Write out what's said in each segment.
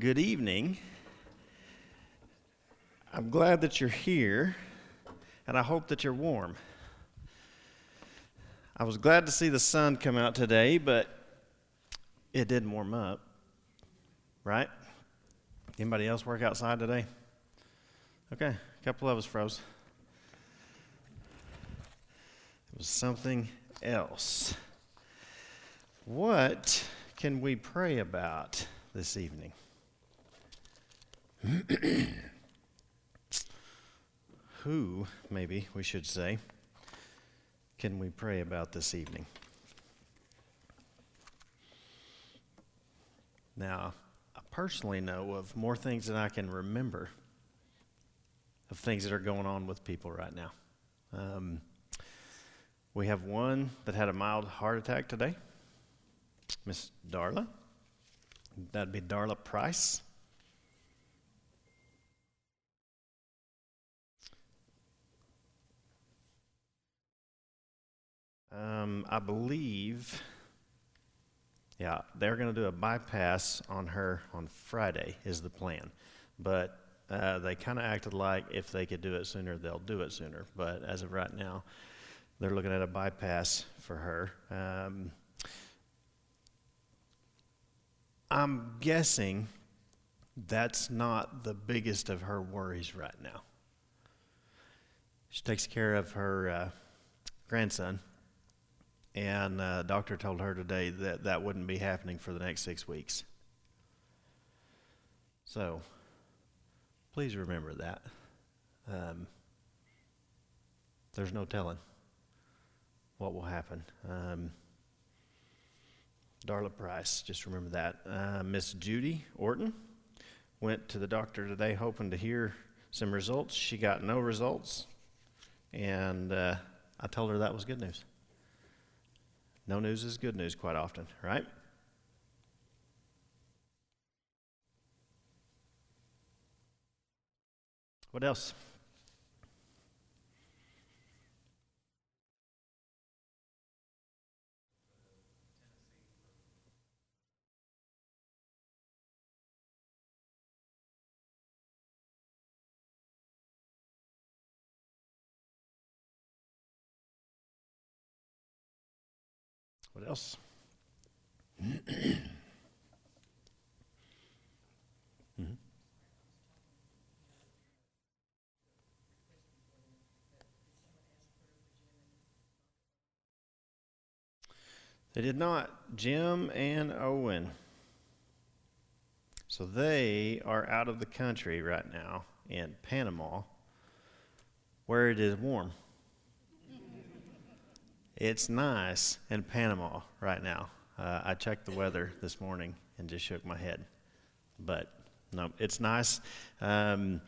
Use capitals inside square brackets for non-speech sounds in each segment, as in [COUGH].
Good evening. I'm glad that you're here, and I hope that you're warm. I was glad to see the sun come out today, but it didn't warm up, right? Anybody else work outside today? Okay, a couple of us froze. It was something else. What can we pray about this evening? [COUGHS] Who, maybe we should say, can we pray about this evening? Now, I personally know of more things than I can remember of things that are going on with people right now. Um, we have one that had a mild heart attack today, Miss Darla. That'd be Darla Price. Um, I believe, yeah, they're going to do a bypass on her on Friday, is the plan. But uh, they kind of acted like if they could do it sooner, they'll do it sooner. But as of right now, they're looking at a bypass for her. Um, I'm guessing that's not the biggest of her worries right now. She takes care of her uh, grandson and uh, doctor told her today that that wouldn't be happening for the next six weeks. So, please remember that. Um, there's no telling what will happen. Um, Darla Price, just remember that. Uh, Miss Judy Orton went to the doctor today hoping to hear some results. She got no results, and uh, I told her that was good news. No news is good news quite often, right? What else? What else? They did not. Jim and Owen. So they are out of the country right now in Panama, where it is warm. It's nice in Panama right now. Uh, I checked the weather this morning and just shook my head. But no, it's nice. Um,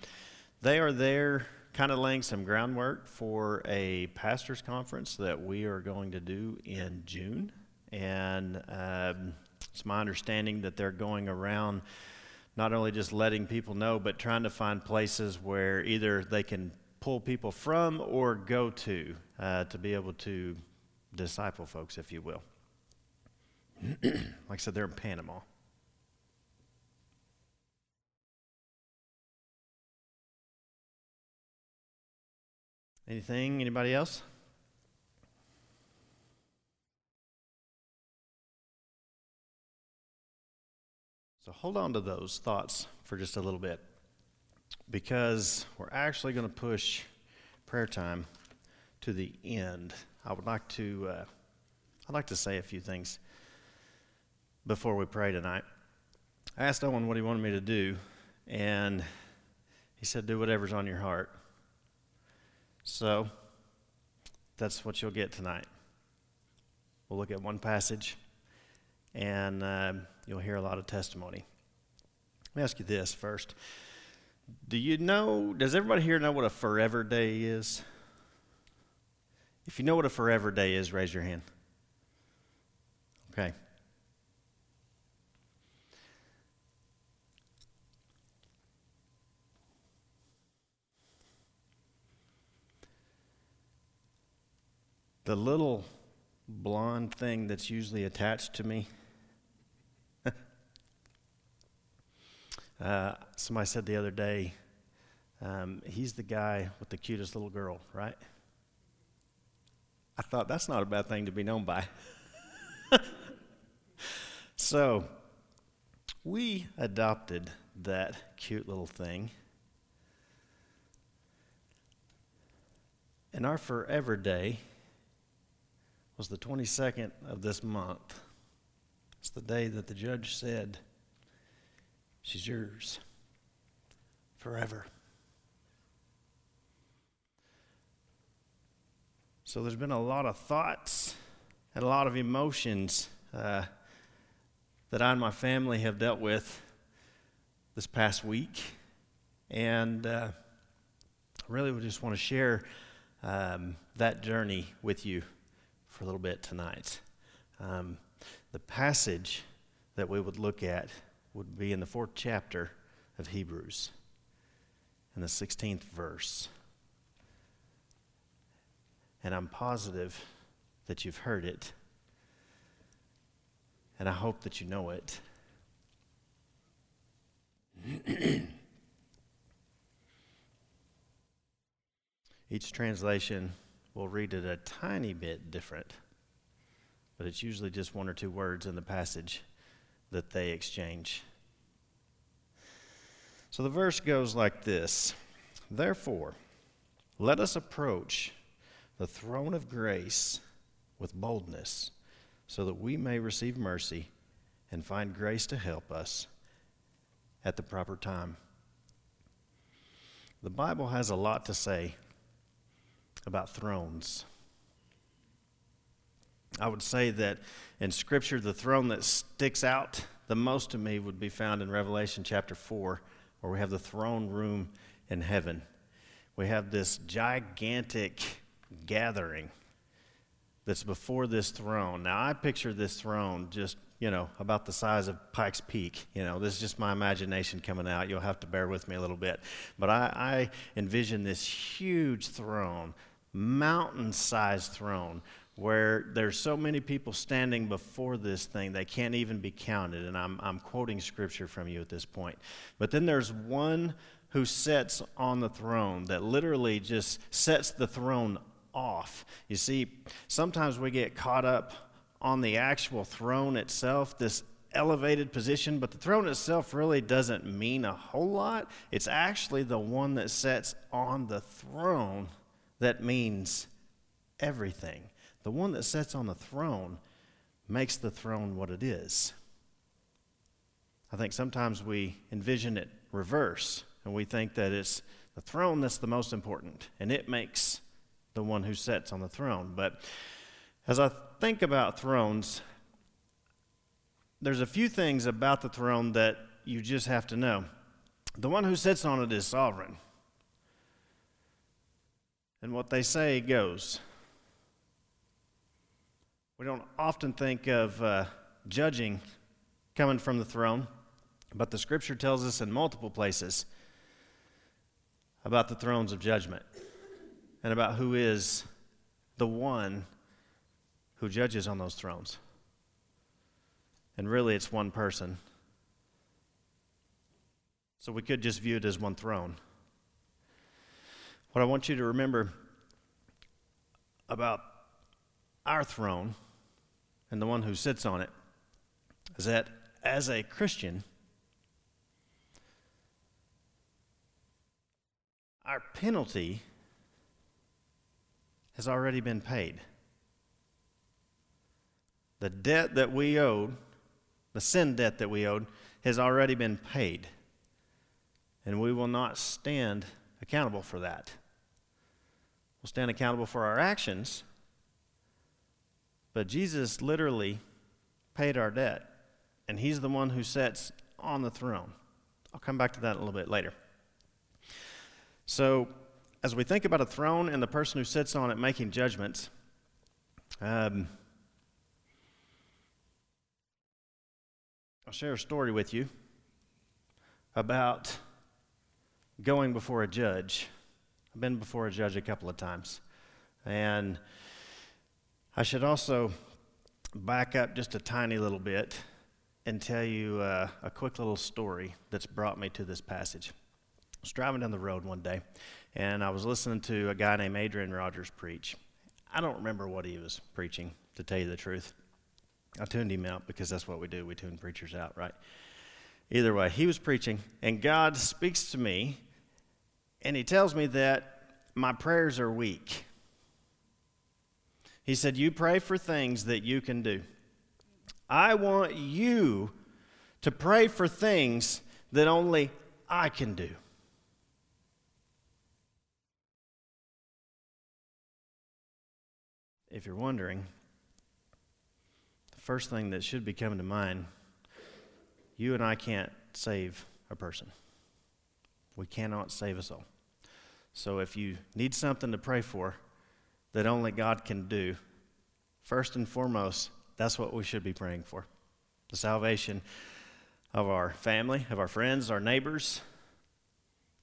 they are there kind of laying some groundwork for a pastor's conference that we are going to do in June. And um, it's my understanding that they're going around not only just letting people know, but trying to find places where either they can pull people from or go to uh, to be able to disciple folks, if you will. [CLEARS THROAT] like I said, they're in Panama. Anything? Anybody else? So hold on to those thoughts for just a little bit because we're actually going to push prayer time to the end. I would like to, uh, I'd like to say a few things before we pray tonight. I asked Owen what he wanted me to do, and he said, Do whatever's on your heart. So, that's what you'll get tonight. We'll look at one passage, and uh, you'll hear a lot of testimony. Let me ask you this first. Do you know, does everybody here know what a forever day is? If you know what a forever day is, raise your hand. Okay. The little blonde thing that's usually attached to me. [LAUGHS] Uh, somebody said the other day, um, he's the guy with the cutest little girl, right? I thought that's not a bad thing to be known by. [LAUGHS] so, we adopted that cute little thing. And our forever day was the 22nd of this month. It's the day that the judge said, She's yours forever. So there's been a lot of thoughts and a lot of emotions uh, that I and my family have dealt with this past week. And uh, really, we just want to share um, that journey with you for a little bit tonight. Um, the passage that we would look at would be in the fourth chapter of Hebrews, in the 16th verse. And I'm positive that you've heard it, and I hope that you know it. [CLEARS THROAT] Each translation will read it a tiny bit different, but it's usually just one or two words in the passage that they exchange. So the verse goes like this Therefore, let us approach the throne of grace with boldness, so that we may receive mercy and find grace to help us at the proper time. The Bible has a lot to say about thrones. I would say that in Scripture, the throne that sticks out the most to me would be found in Revelation chapter 4, where we have the throne room in heaven. We have this gigantic gathering that's before this throne. Now, I picture this throne just, you know, about the size of Pikes Peak. You know, this is just my imagination coming out. You'll have to bear with me a little bit. But I, I envision this huge throne, mountain sized throne, where there's so many people standing before this thing, they can't even be counted. And I'm, I'm quoting scripture from you at this point. But then there's one who sits on the throne that literally just sets the throne off. You see, sometimes we get caught up on the actual throne itself, this elevated position, but the throne itself really doesn't mean a whole lot. It's actually the one that sits on the throne that means everything. The one that sits on the throne makes the throne what it is. I think sometimes we envision it reverse, and we think that it's the throne that's the most important, and it makes the one who sits on the throne. But as I think about thrones, there's a few things about the throne that you just have to know. The one who sits on it is sovereign. And what they say goes. We don't often think of uh, judging coming from the throne, but the scripture tells us in multiple places about the thrones of judgment and about who is the one who judges on those thrones. And really, it's one person. So we could just view it as one throne. What I want you to remember about our throne and the one who sits on it is that as a Christian, our penalty has already been paid. The debt that we owed, the sin debt that we owed, has already been paid. And we will not stand accountable for that. We'll stand accountable for our actions, but Jesus literally paid our debt, and He's the one who sits on the throne. I'll come back to that a little bit later. So, as we think about a throne and the person who sits on it making judgments, um, I'll share a story with you about going before a judge. I've been before a judge a couple of times. And I should also back up just a tiny little bit and tell you uh, a quick little story that's brought me to this passage. I was driving down the road one day, and I was listening to a guy named Adrian Rogers preach. I don't remember what he was preaching, to tell you the truth. I tuned him out because that's what we do. We tune preachers out, right? Either way, he was preaching, and God speaks to me, and he tells me that my prayers are weak. He said, You pray for things that you can do. I want you to pray for things that only I can do. If you're wondering, the first thing that should be coming to mind you and I can't save a person. We cannot save us all. So if you need something to pray for that only God can do, first and foremost, that's what we should be praying for the salvation of our family, of our friends, our neighbors.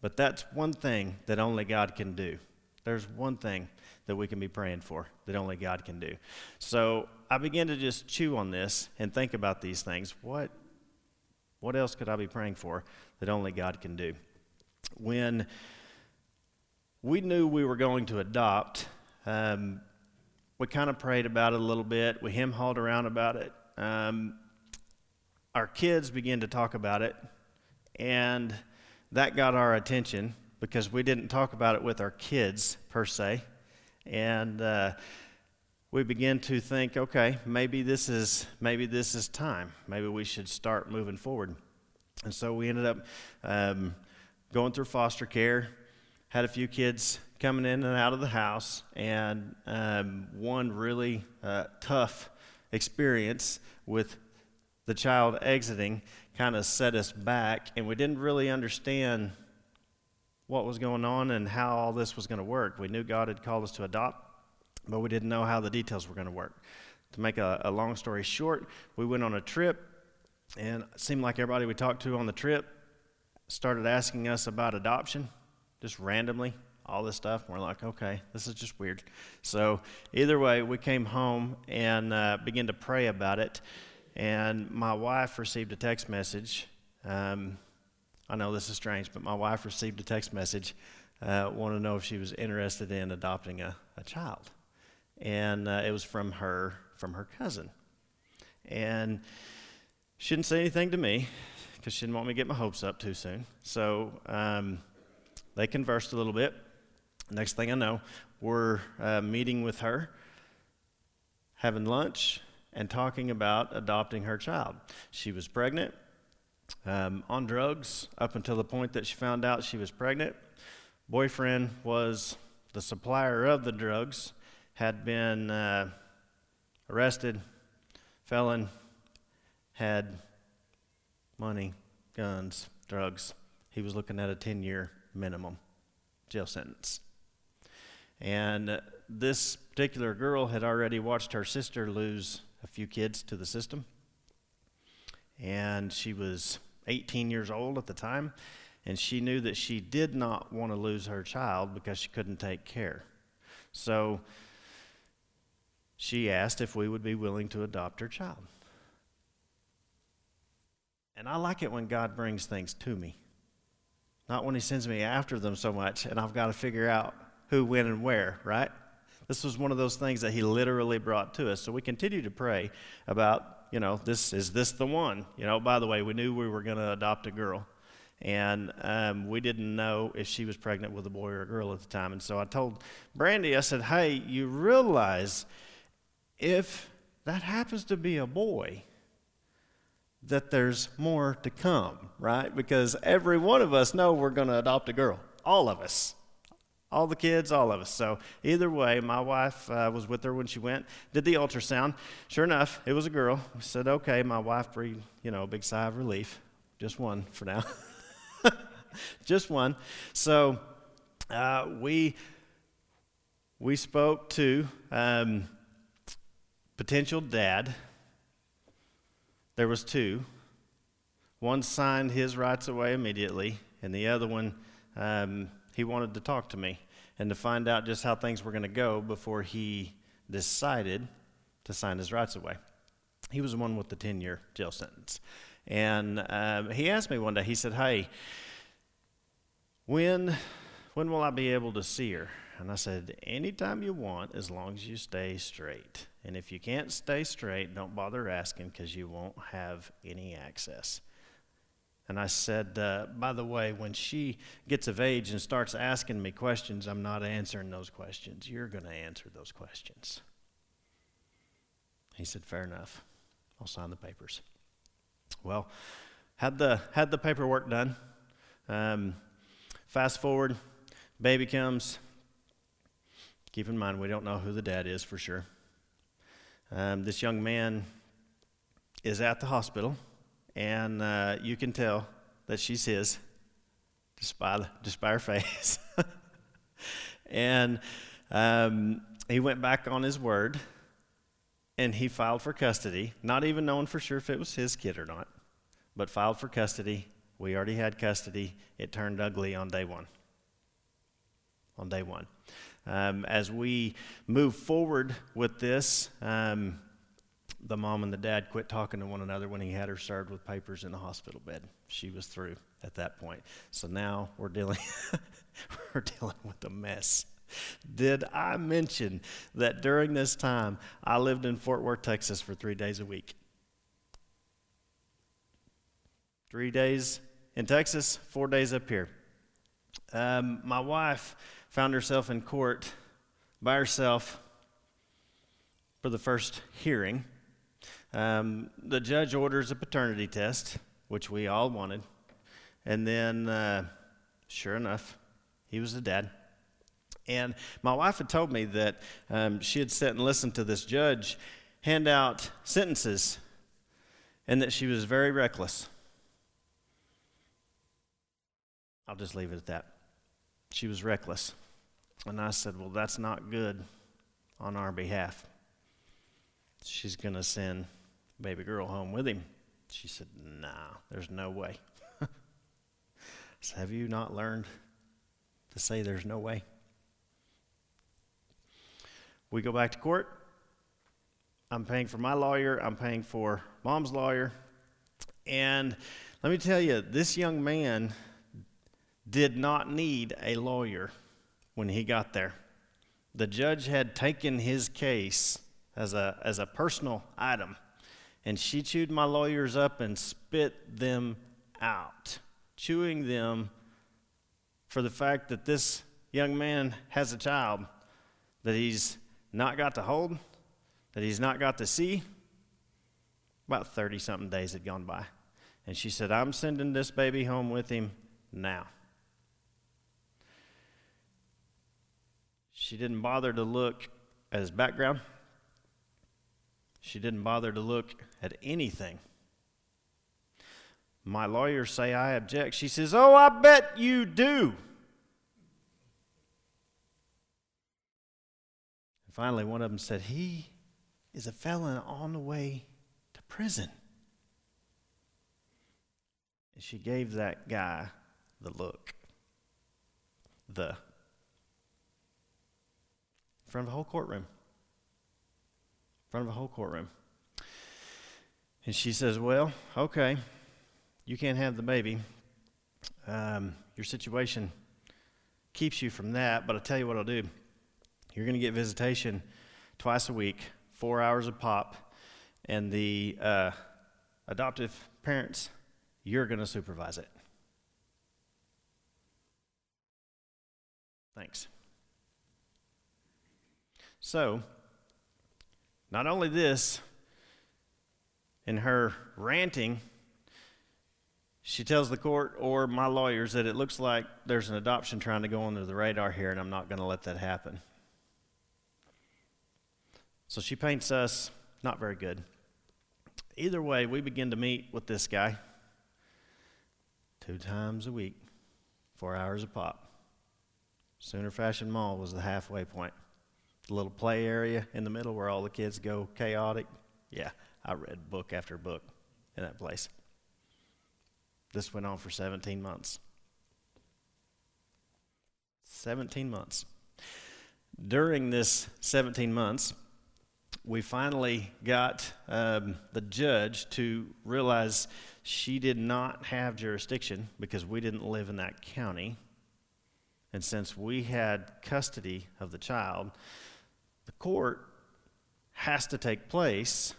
But that's one thing that only God can do. There's one thing that we can be praying for that only God can do. So I began to just chew on this and think about these things. What, what else could I be praying for that only God can do? When we knew we were going to adopt, um, we kind of prayed about it a little bit. We hem hauled around about it. Um, our kids began to talk about it, and that got our attention because we didn't talk about it with our kids per se. And uh, we began to think, okay, maybe this is maybe this is time. Maybe we should start moving forward. And so we ended up um, going through foster care. Had a few kids coming in and out of the house, and um, one really uh, tough experience with the child exiting kind of set us back, and we didn't really understand what was going on and how all this was going to work. We knew God had called us to adopt, but we didn't know how the details were going to work. To make a, a long story short, we went on a trip, and it seemed like everybody we talked to on the trip started asking us about adoption, just randomly all this stuff. We're like, okay, this is just weird. So, either way, we came home and uh, began to pray about it. And my wife received a text message. Um, I know this is strange, but my wife received a text message, uh, wanted to know if she was interested in adopting a, a child. And uh, it was from her, from her cousin. And she didn't say anything to me because she didn't want me to get my hopes up too soon. So um, they conversed a little bit. Next thing I know, we're uh, meeting with her, having lunch, and talking about adopting her child. She was pregnant um, on drugs up until the point that she found out she was pregnant. Boyfriend was the supplier of the drugs, had been uh, arrested, felon, had money, guns, drugs. He was looking at a 10 year minimum jail sentence. And this particular girl had already watched her sister lose a few kids to the system and she was 18 years old at the time, and she knew that she did not want to lose her child because she couldn't take care. So she asked if we would be willing to adopt her child. And I like it when God brings things to me, not when He sends me after them so much, and I've got to figure out who, when, and where, right? This was one of those things that He literally brought to us. So we continue to pray about you know, this is this the one? You know, by the way, we knew we were going to adopt a girl, and um, we didn't know if she was pregnant with a boy or a girl at the time. And so I told Brandy, I said, "Hey, you realize if that happens to be a boy." That there's more to come, right? Because every one of us know we're going to adopt a girl. All of us all the kids, all of us. So either way, my wife uh, was with her when she went, did the ultrasound. Sure enough, it was a girl. We said, okay. My wife breathed, you know, a big sigh of relief. Just one for now. [LAUGHS] Just one. So uh, we we spoke to um, potential dad. There was two. One signed his rights away immediately, and the other one. Um, he wanted to talk to me and to find out just how things were going to go before he decided to sign his rights away. He was the one with the 10 year jail sentence. And um, he asked me one day, he said, Hey, when, when will I be able to see her? And I said, Anytime you want, as long as you stay straight. And if you can't stay straight, don't bother asking because you won't have any access. And I said, uh, By the way, when she gets of age and starts asking me questions, I'm not answering those questions. You're going to answer those questions. He said, Fair enough. I'll sign the papers. Well, had the, had the paperwork done. Um, fast forward, baby comes. Keep in mind, we don't know who the dad is for sure. Um, this young man is at the hospital, and uh, you can tell that she's his just by, the, just by her [LAUGHS] face. and um, he went back on his word and he filed for custody, not even knowing for sure if it was his kid or not, but filed for custody. We already had custody. It turned ugly on day one. On day one. Um, as we move forward with this, um, the mom and the dad quit talking to one another when he had her served with papers in the hospital bed. She was through at that point. So now we're dealing, [LAUGHS] we're dealing with a mess. Did I mention that during this time I lived in Fort Worth, Texas for three days a week? Three days in Texas, four days up here. Um, my wife found herself in court by herself for the first hearing. Um, the judge orders a paternity test, which we all wanted. And then, uh, sure enough, he was the dad. And my wife had told me that um, she had sat and listened to this judge hand out sentences and that she was very reckless. I'll just leave it at that. She was reckless. And I said, Well, that's not good on our behalf. She's going to send baby girl home with him. She said, Nah, there's no way. [LAUGHS] so have you not learned to say there's no way? We go back to court. I'm paying for my lawyer, I'm paying for mom's lawyer. And let me tell you, this young man did not need a lawyer when he got there. The judge had taken his case as a, as a personal item, and she chewed my lawyers up and spit them out, chewing them for the fact that this young man has a child that he's not got to hold, that he's not got to see. About 30 something days had gone by. And she said, I'm sending this baby home with him now. She didn't bother to look at his background. She didn't bother to look at anything. My lawyers say I object. She says, Oh, I bet you do. And finally, one of them said, He is a felon on the way to prison. And she gave that guy the look, the, in front of a whole courtroom. In front of a whole courtroom. And she says, Well, okay, you can't have the baby. Um, your situation keeps you from that, but I'll tell you what I'll do. You're going to get visitation twice a week, four hours a pop, and the uh, adoptive parents, you're going to supervise it. Thanks. So, not only this, in her ranting, she tells the court or my lawyers that it looks like there's an adoption trying to go under the radar here, and I'm not going to let that happen. So she paints us not very good. Either way, we begin to meet with this guy two times a week, four hours a pop. Sooner Fashion Mall was the halfway point. The little play area in the middle where all the kids go chaotic. Yeah, I read book after book in that place. This went on for 17 months. 17 months. During this 17 months, we finally got um, the judge to realize she did not have jurisdiction because we didn't live in that county. And since we had custody of the child, the court has to take place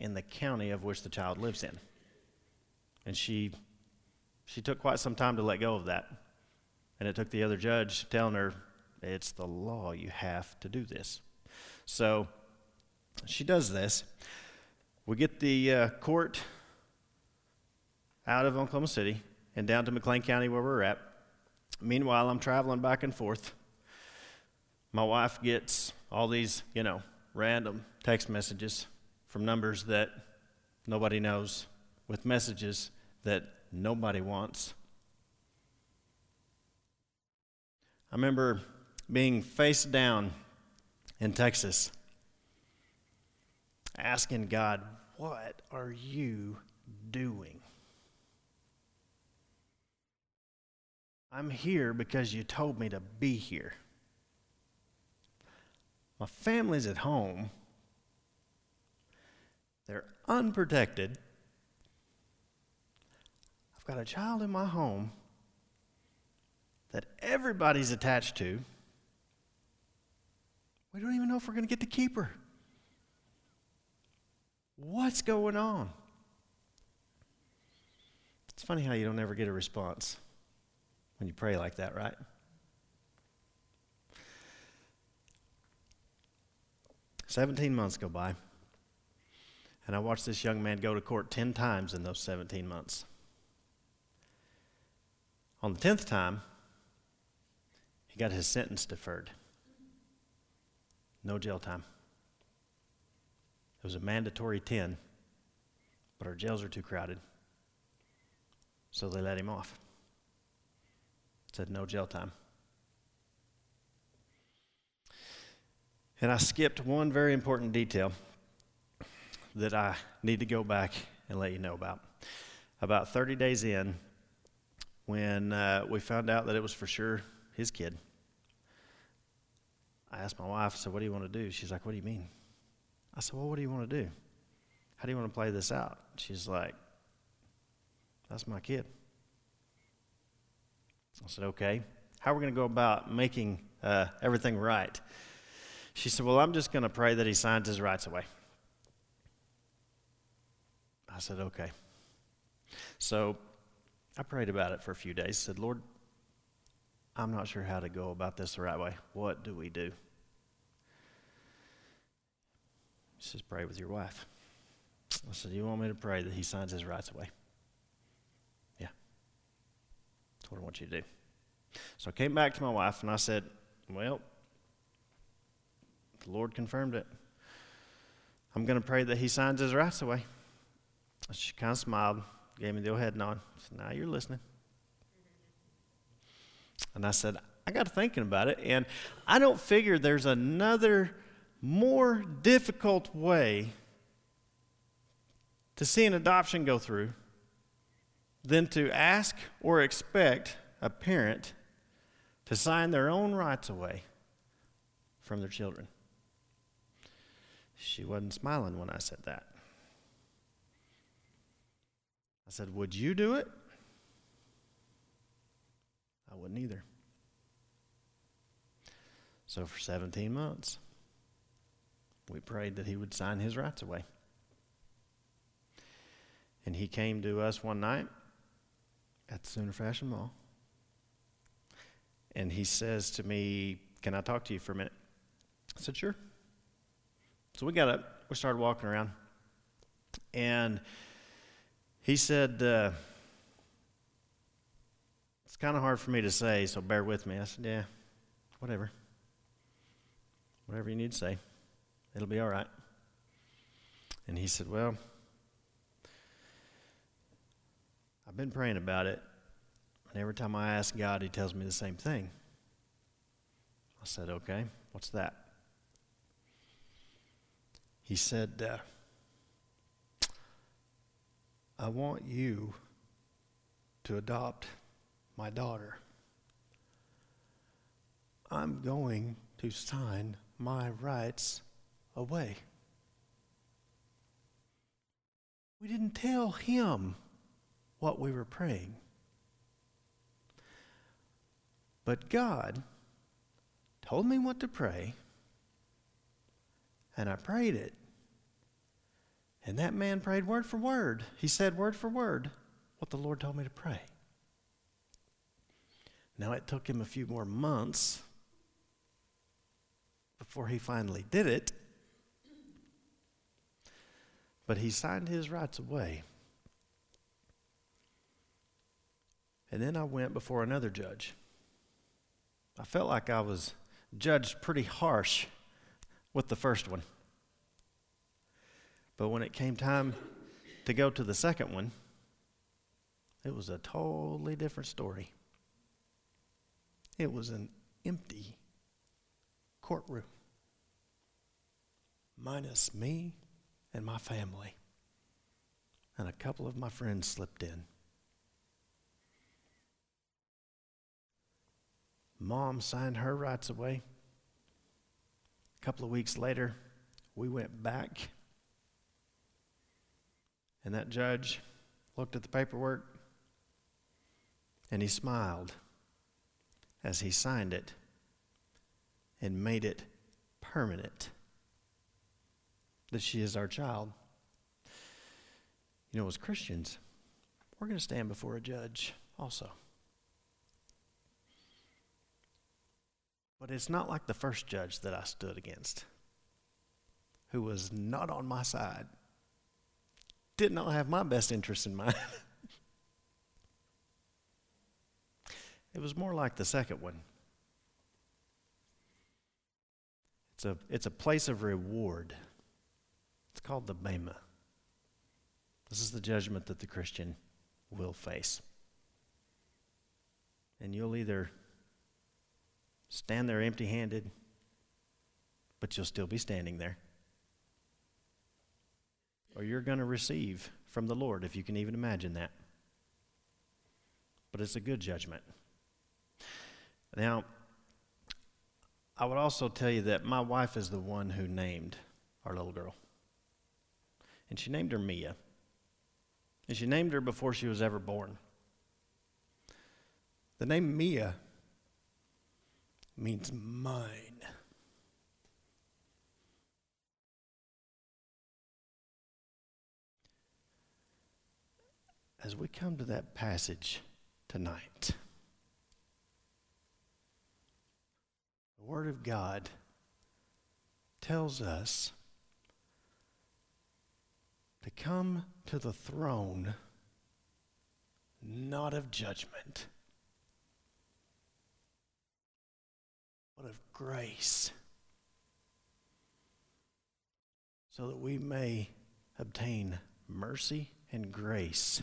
in the county of which the child lives in. And she, she took quite some time to let go of that. And it took the other judge telling her, it's the law, you have to do this. So she does this. We get the uh, court out of Oklahoma City and down to McClain County where we're at. Meanwhile, I'm traveling back and forth. My wife gets all these, you know, random text messages from numbers that nobody knows with messages that nobody wants. I remember being face down in Texas, asking God, What are you doing? I'm here because you told me to be here. My family's at home. They're unprotected. I've got a child in my home that everybody's attached to. We don't even know if we're going to get to keep her. What's going on? It's funny how you don't ever get a response when you pray like that, right? Seventeen months go by, and I watched this young man go to court ten times in those 17 months. On the 10th time, he got his sentence deferred. No jail time. It was a mandatory 10, but our jails are too crowded. So they let him off. Said no jail time. And I skipped one very important detail that I need to go back and let you know about. About 30 days in, when uh, we found out that it was for sure his kid, I asked my wife, I said, What do you want to do? She's like, What do you mean? I said, Well, what do you want to do? How do you want to play this out? She's like, That's my kid. I said, Okay. How are we going to go about making uh, everything right? She said, Well, I'm just going to pray that he signs his rights away. I said, Okay. So I prayed about it for a few days. Said, Lord, I'm not sure how to go about this the right way. What do we do? He says, Pray with your wife. I said, You want me to pray that he signs his rights away? Yeah. That's what I want you to do. So I came back to my wife and I said, Well, the Lord confirmed it. I'm going to pray that he signs his rights away. She kind of smiled, gave me the old head nod. Said, now you're listening. And I said, I got to thinking about it, and I don't figure there's another more difficult way to see an adoption go through than to ask or expect a parent to sign their own rights away from their children. She wasn't smiling when I said that. I said, Would you do it? I wouldn't either. So for 17 months, we prayed that he would sign his rights away. And he came to us one night at the Sooner Fashion Mall. And he says to me, Can I talk to you for a minute? I said, Sure. So we got up, we started walking around. And he said, uh, It's kind of hard for me to say, so bear with me. I said, Yeah, whatever. Whatever you need to say. It'll be all right. And he said, Well, I've been praying about it, and every time I ask God, He tells me the same thing. I said, Okay, what's that? He said, uh, I want you to adopt my daughter. I'm going to sign my rights away. We didn't tell him what we were praying. But God told me what to pray, and I prayed it. And that man prayed word for word. He said word for word what the Lord told me to pray. Now, it took him a few more months before he finally did it, but he signed his rights away. And then I went before another judge. I felt like I was judged pretty harsh with the first one. But when it came time to go to the second one, it was a totally different story. It was an empty courtroom, minus me and my family. And a couple of my friends slipped in. Mom signed her rights away. A couple of weeks later, we went back, and that judge looked at the paperwork and he smiled as he signed it and made it permanent that she is our child. You know, as Christians, we're going to stand before a judge also. But it's not like the first judge that I stood against, who was not on my side, did not have my best interest in mind. [LAUGHS] It was more like the second one. It's a, it's a place of reward. It's called the Bema. This is the judgment that the Christian will face. And you'll either stand there empty handed, but you'll still be standing there. Or you're going to receive from the Lord, if you can even imagine that. But it's a good judgment. Now, I would also tell you that my wife is the one who named our little girl. And she named her Mia. And she named her before she was ever born. The name Mia means mine. As we come to that passage tonight, the Word of God tells us to come to the throne not of judgment, but of grace, so that we may obtain mercy and grace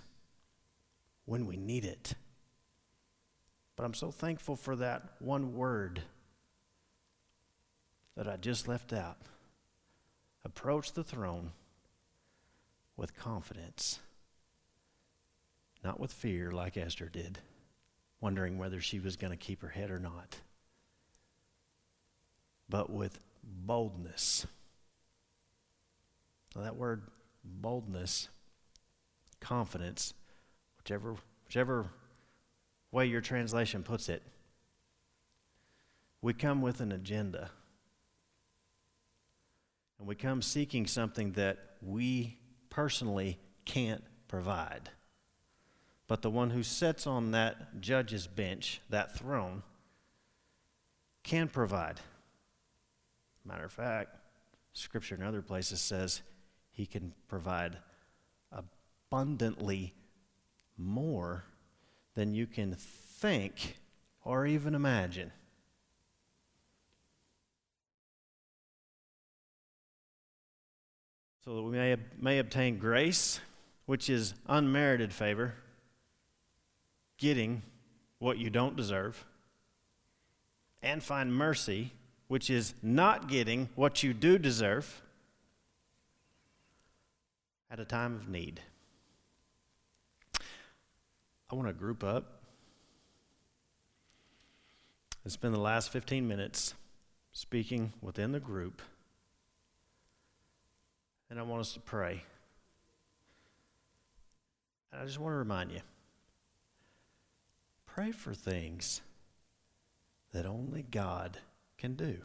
when we need it. But I'm so thankful for that one word that I just left out. Approach the throne with confidence, not with fear like Esther did, wondering whether she was going to keep her head or not, but with boldness. Now, that word boldness, confidence, whichever, whichever way your translation puts it, we come with an agenda. And we come seeking something that we personally can't provide. But the one who sits on that judge's bench, that throne, can provide. Matter of fact, Scripture in other places says he can provide abundantly more than you can think or even imagine. so that we may, may obtain grace, which is unmerited favor, getting what you don't deserve, and find mercy, which is not getting what you do deserve at a time of need. I want to group up and spend the last 15 minutes speaking within the group and I want us to pray. And I just want to remind you pray for things that only God can do.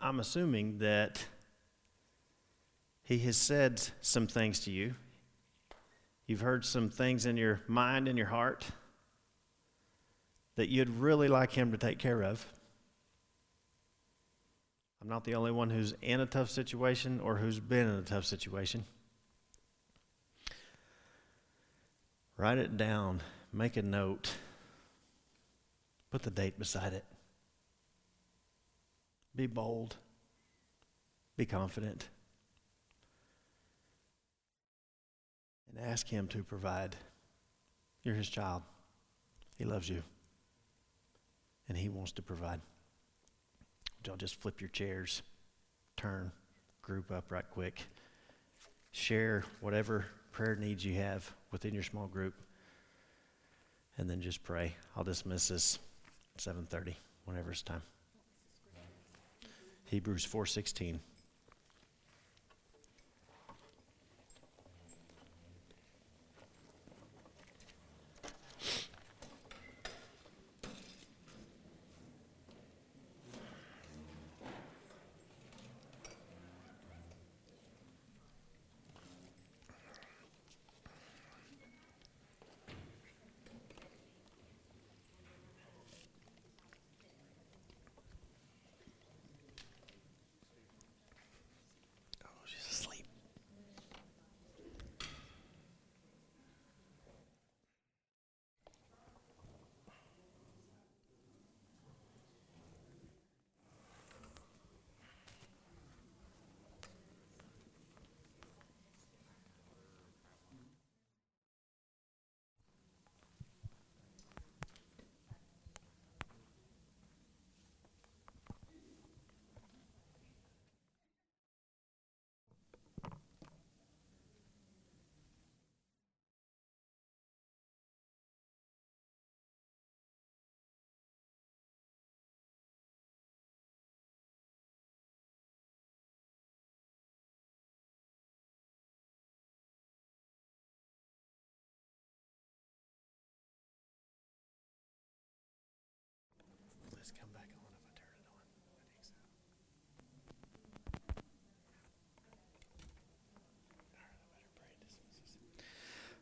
I'm assuming that He has said some things to you. You've heard some things in your mind and your heart that you'd really like Him to take care of. I'm not the only one who's in a tough situation or who's been in a tough situation. Write it down, make a note, put the date beside it. Be bold, be confident, and ask Him to provide. You're His child, He loves you, and He wants to provide. Y'all just flip your chairs, turn, group up right quick, share whatever prayer needs you have within your small group, and then just pray. I'll dismiss this 7:30 whenever it's time. Hebrews 4:16.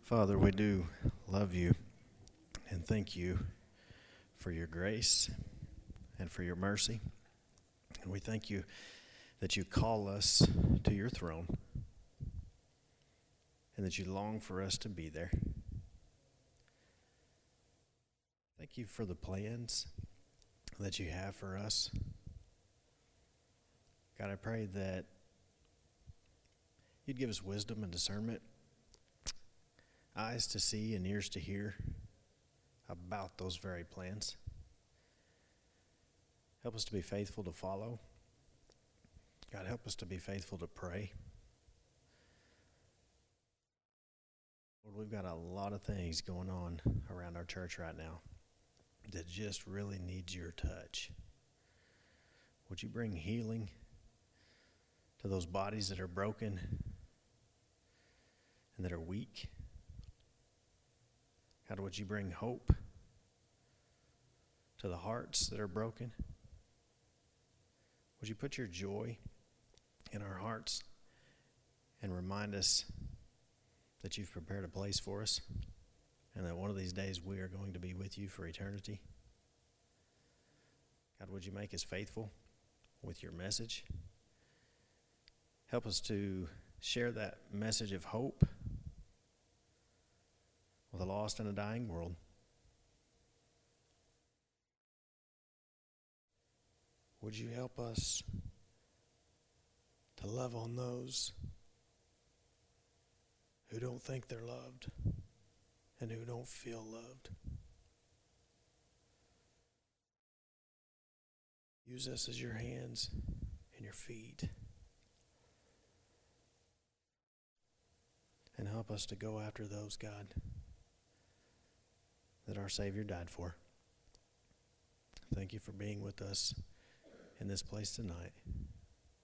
Father, we do love you and thank you for your grace and for your mercy. And we thank you that you call us to your throne and that you long for us to be there. Thank you for the plans that you have for us. God, I pray that you'd give us wisdom and discernment, eyes to see and ears to hear about those very plans. Help us to be faithful to follow. God, help us to be faithful to pray. Lord, we've got a lot of things going on around our church right now that just really needs your touch. Would you bring healing to those bodies that are broken and that are weak? God, would you bring hope to the hearts that are broken? Would you put your joy in our hearts and remind us that you've prepared a place for us? and that one of these days we are going to be with you for eternity. God, would you make us faithful with your message? Help us to share that message of hope with a lost and a dying world. Would you help us to love on those who don't think they're loved? and who don't feel loved. Use us as your hands and your feet. And help us to go after those, God, that our Savior died for. Thank you for being with us in this place tonight.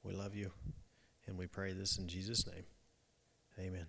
We love you And we pray this in Jesus' name. Amen.